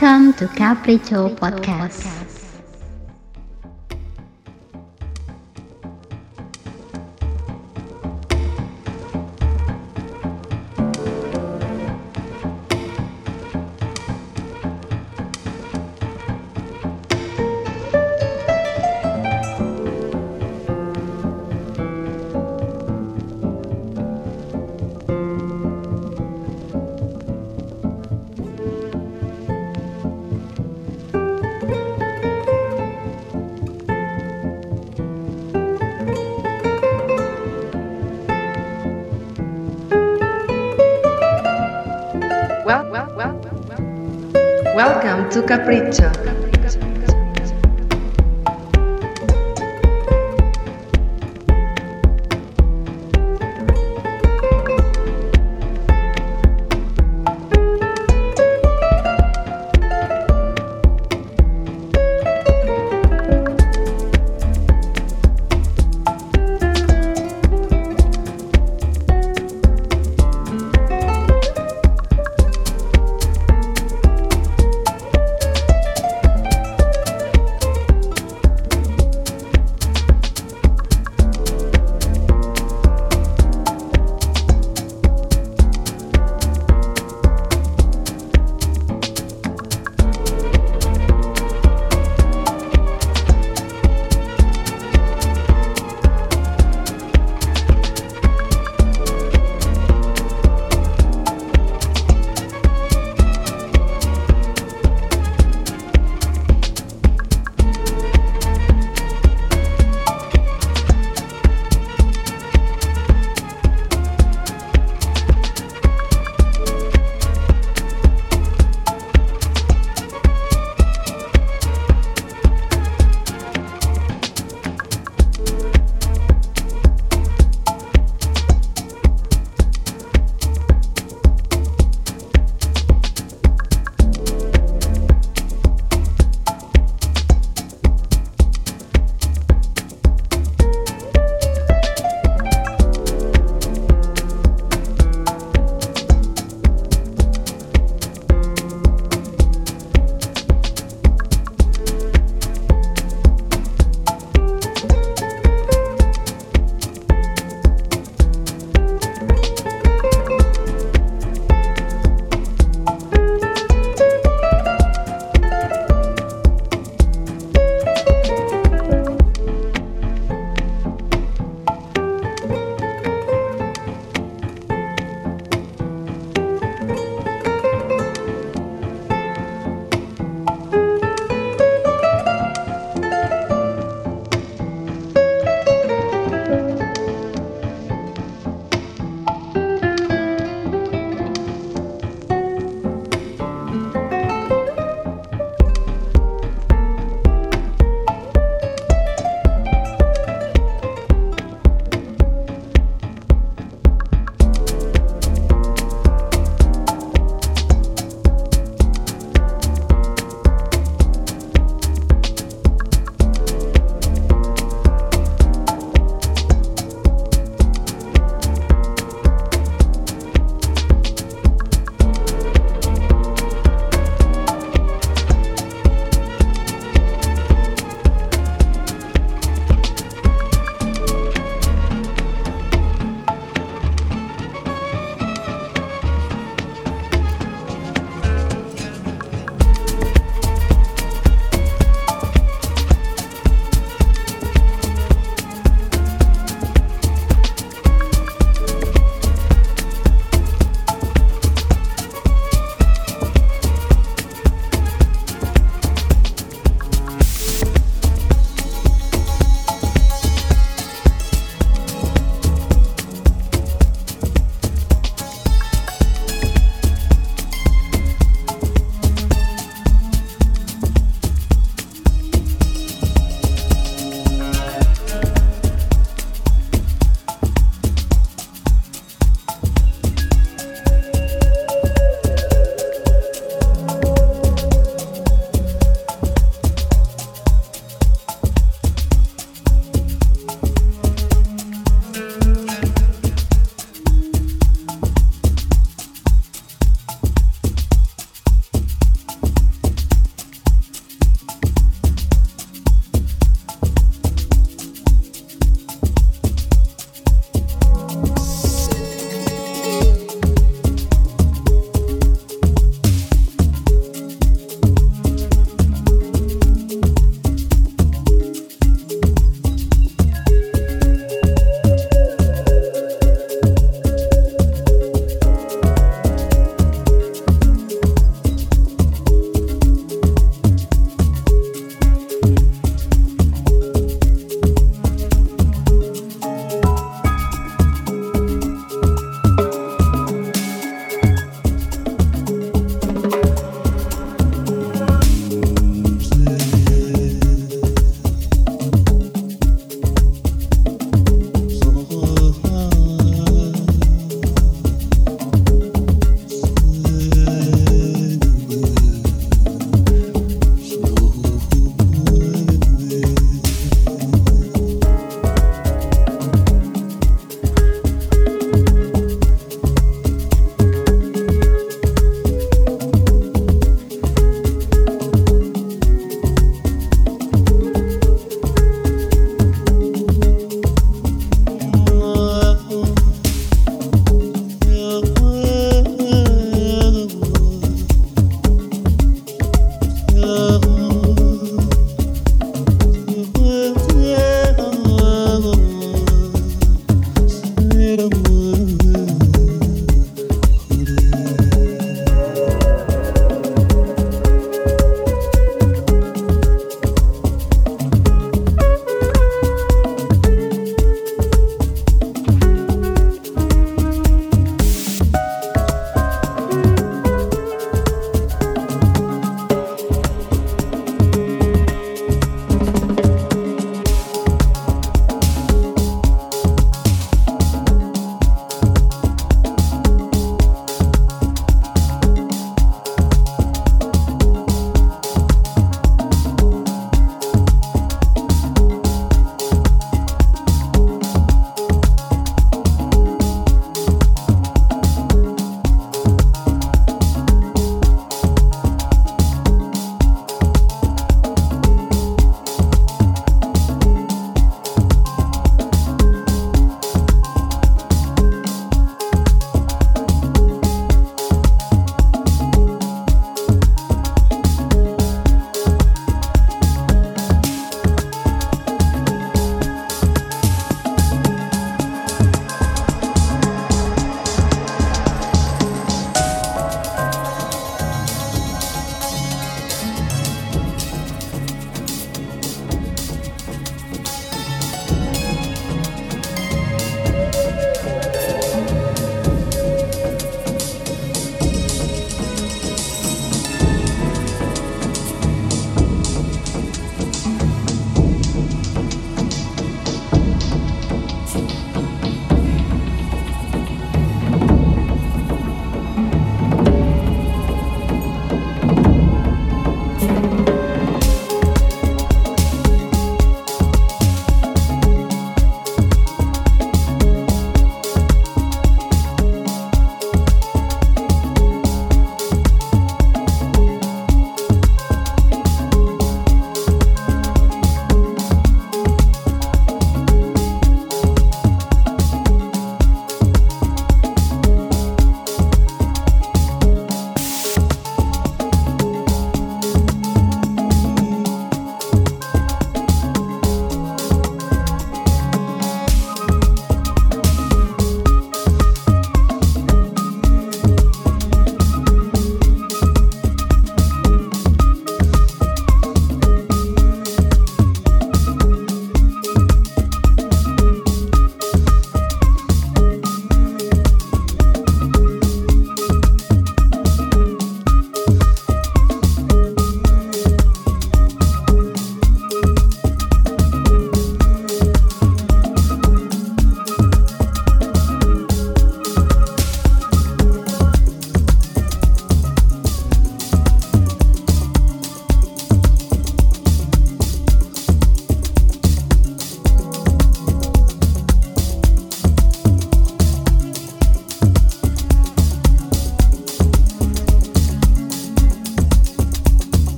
Welcome to Capriccio Podcast. Capriccio.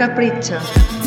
Capriccio.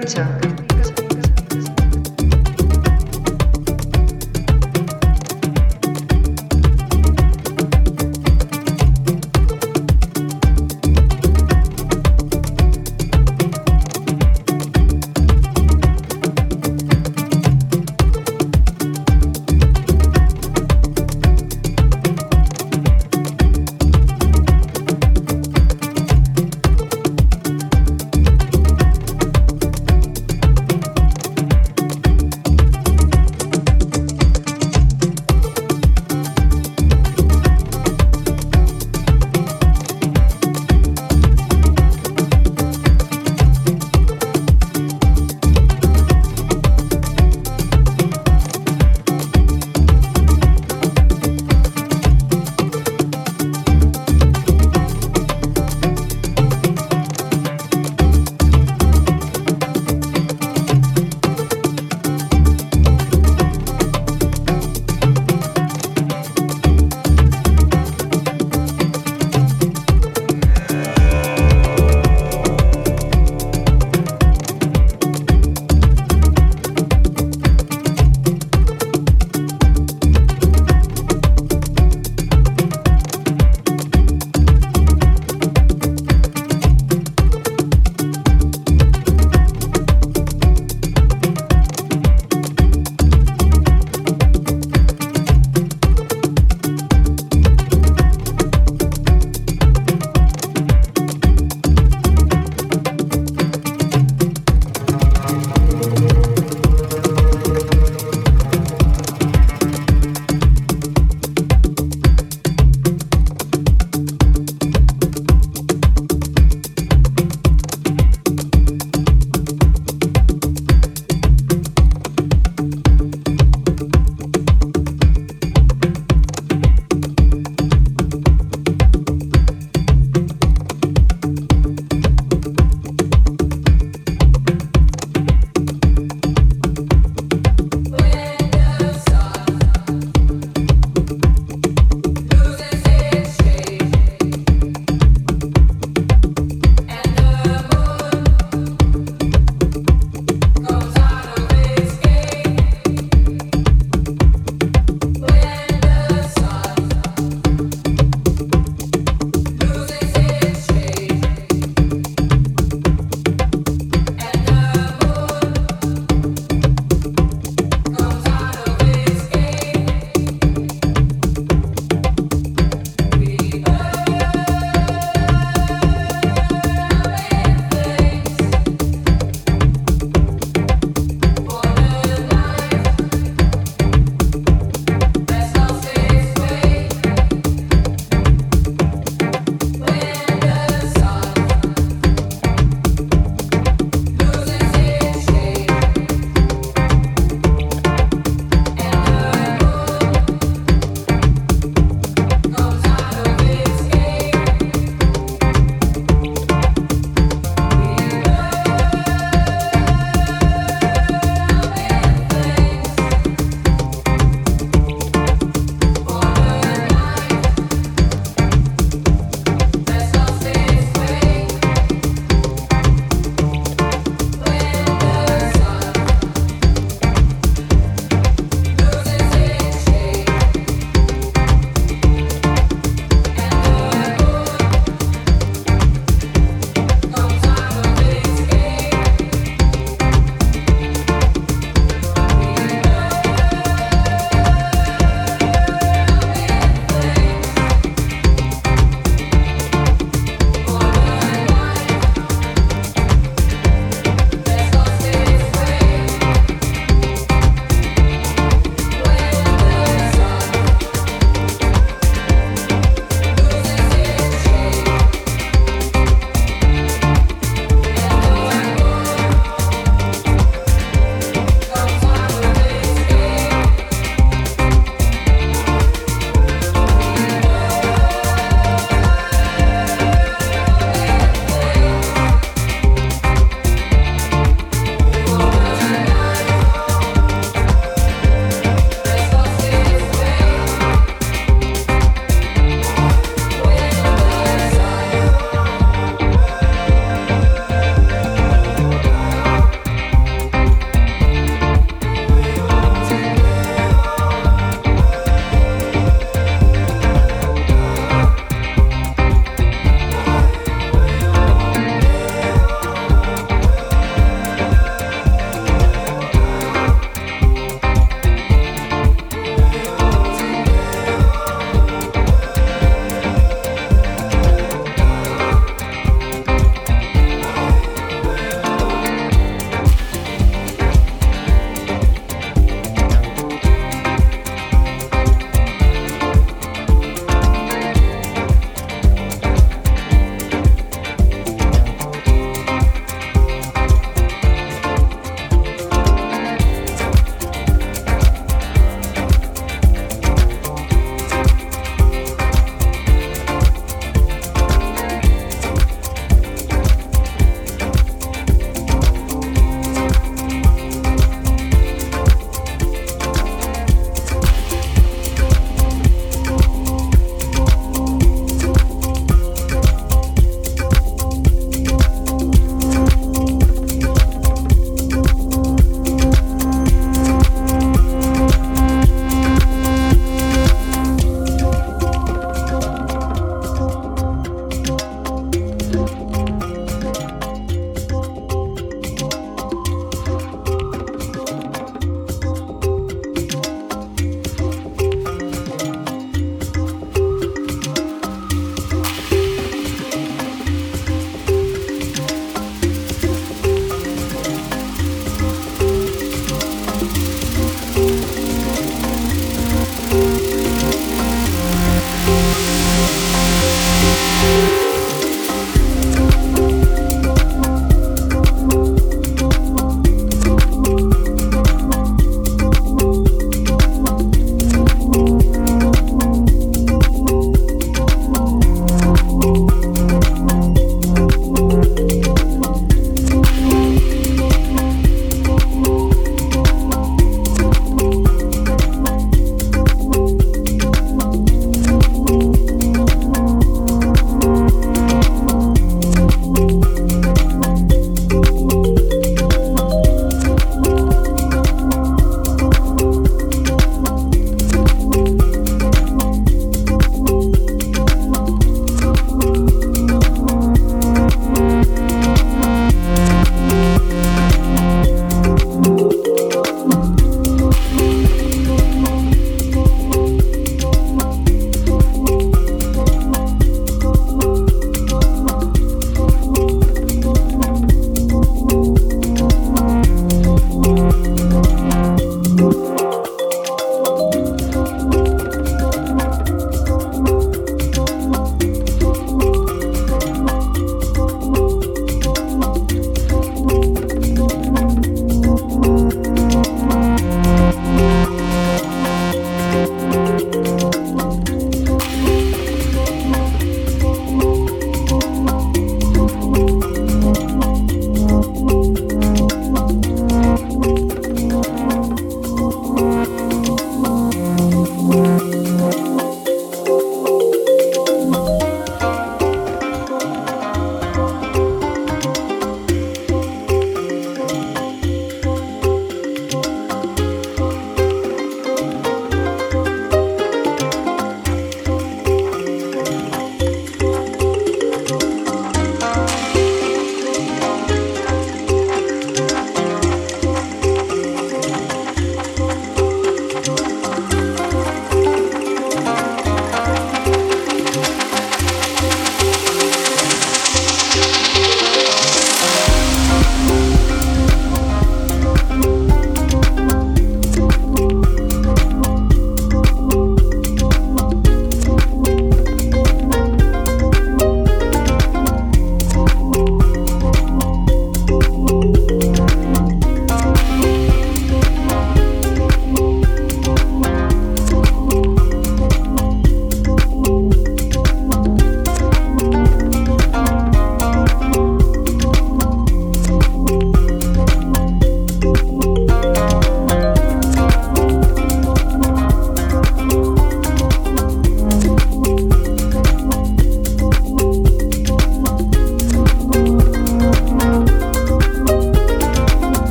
marcha.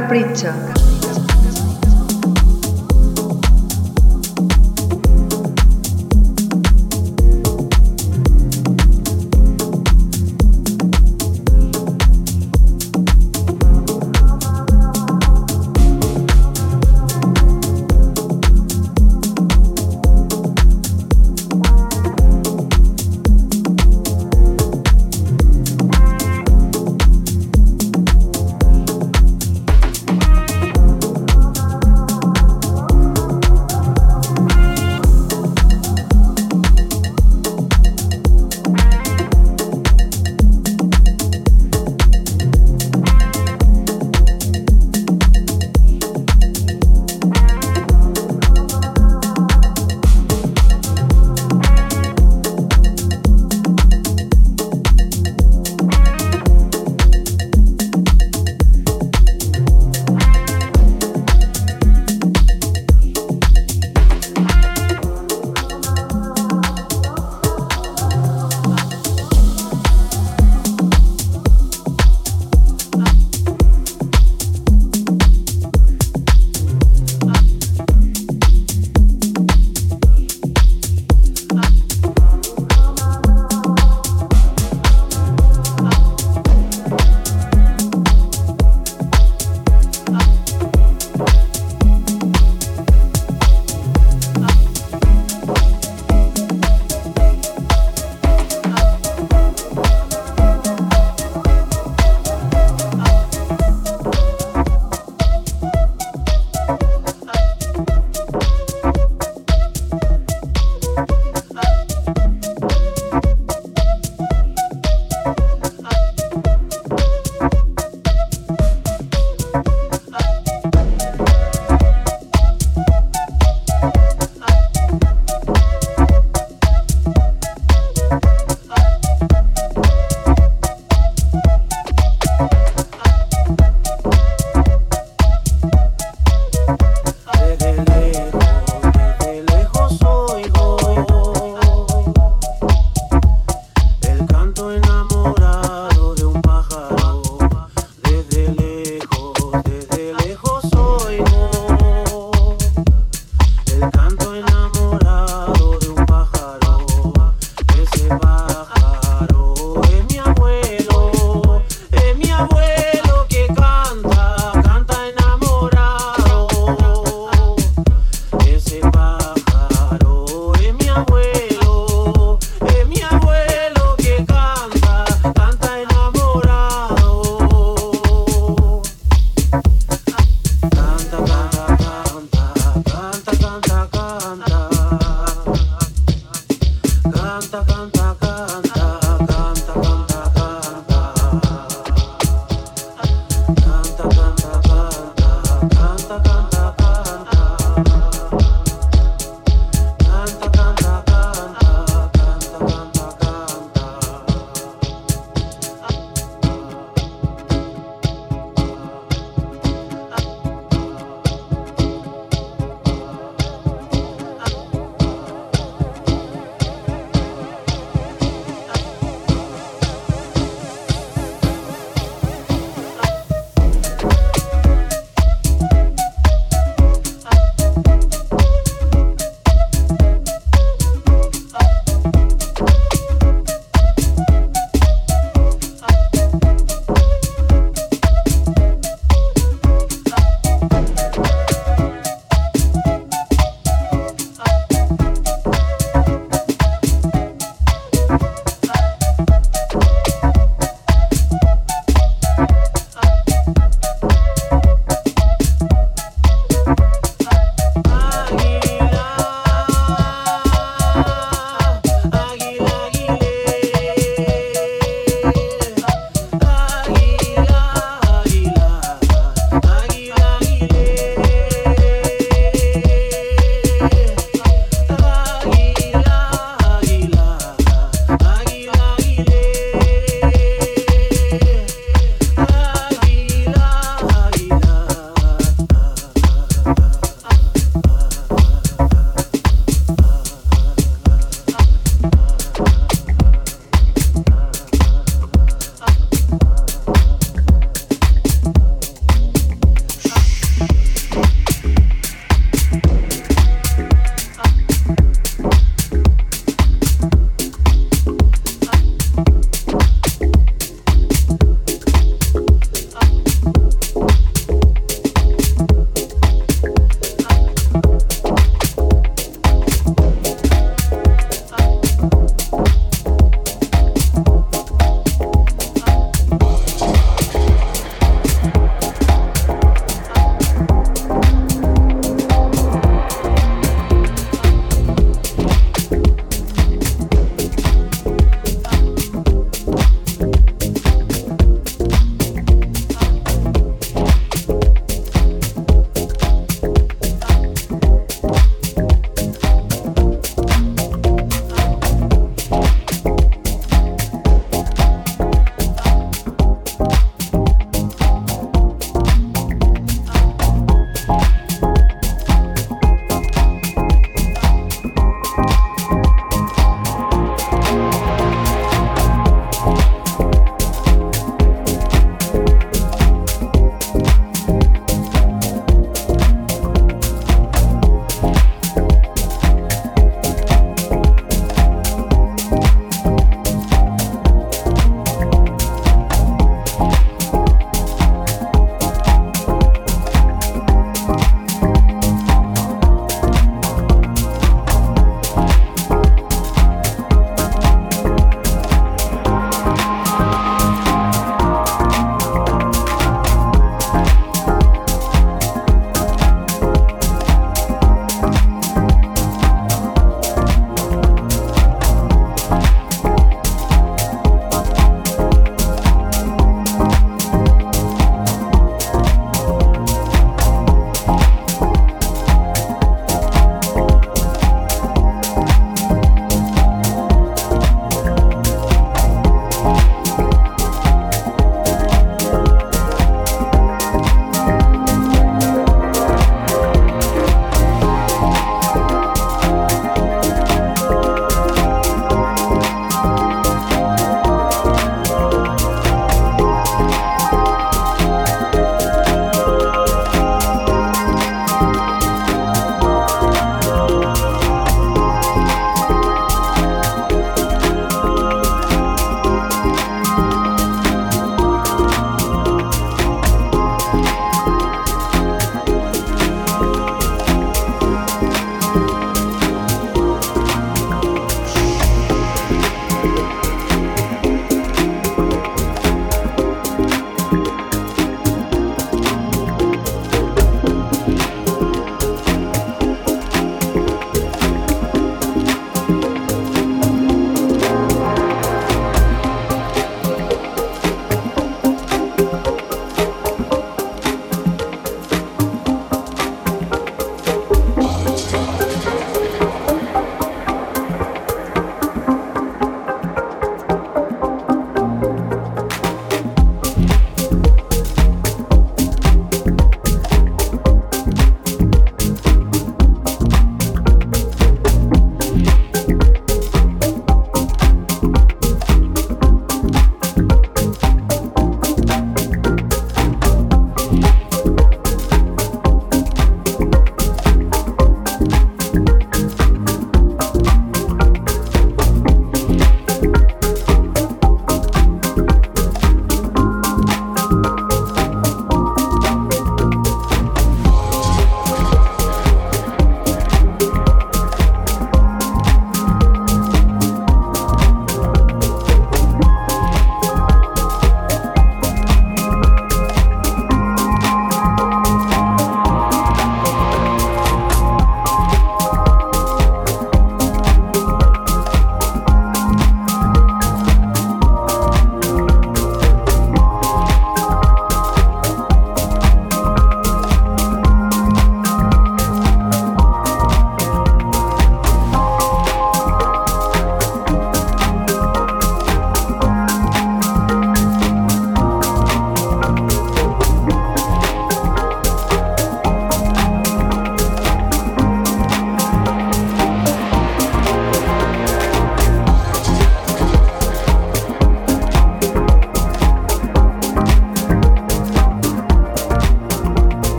Well, canta, canta, canta.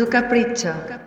Well, well, welcome to Capriccio.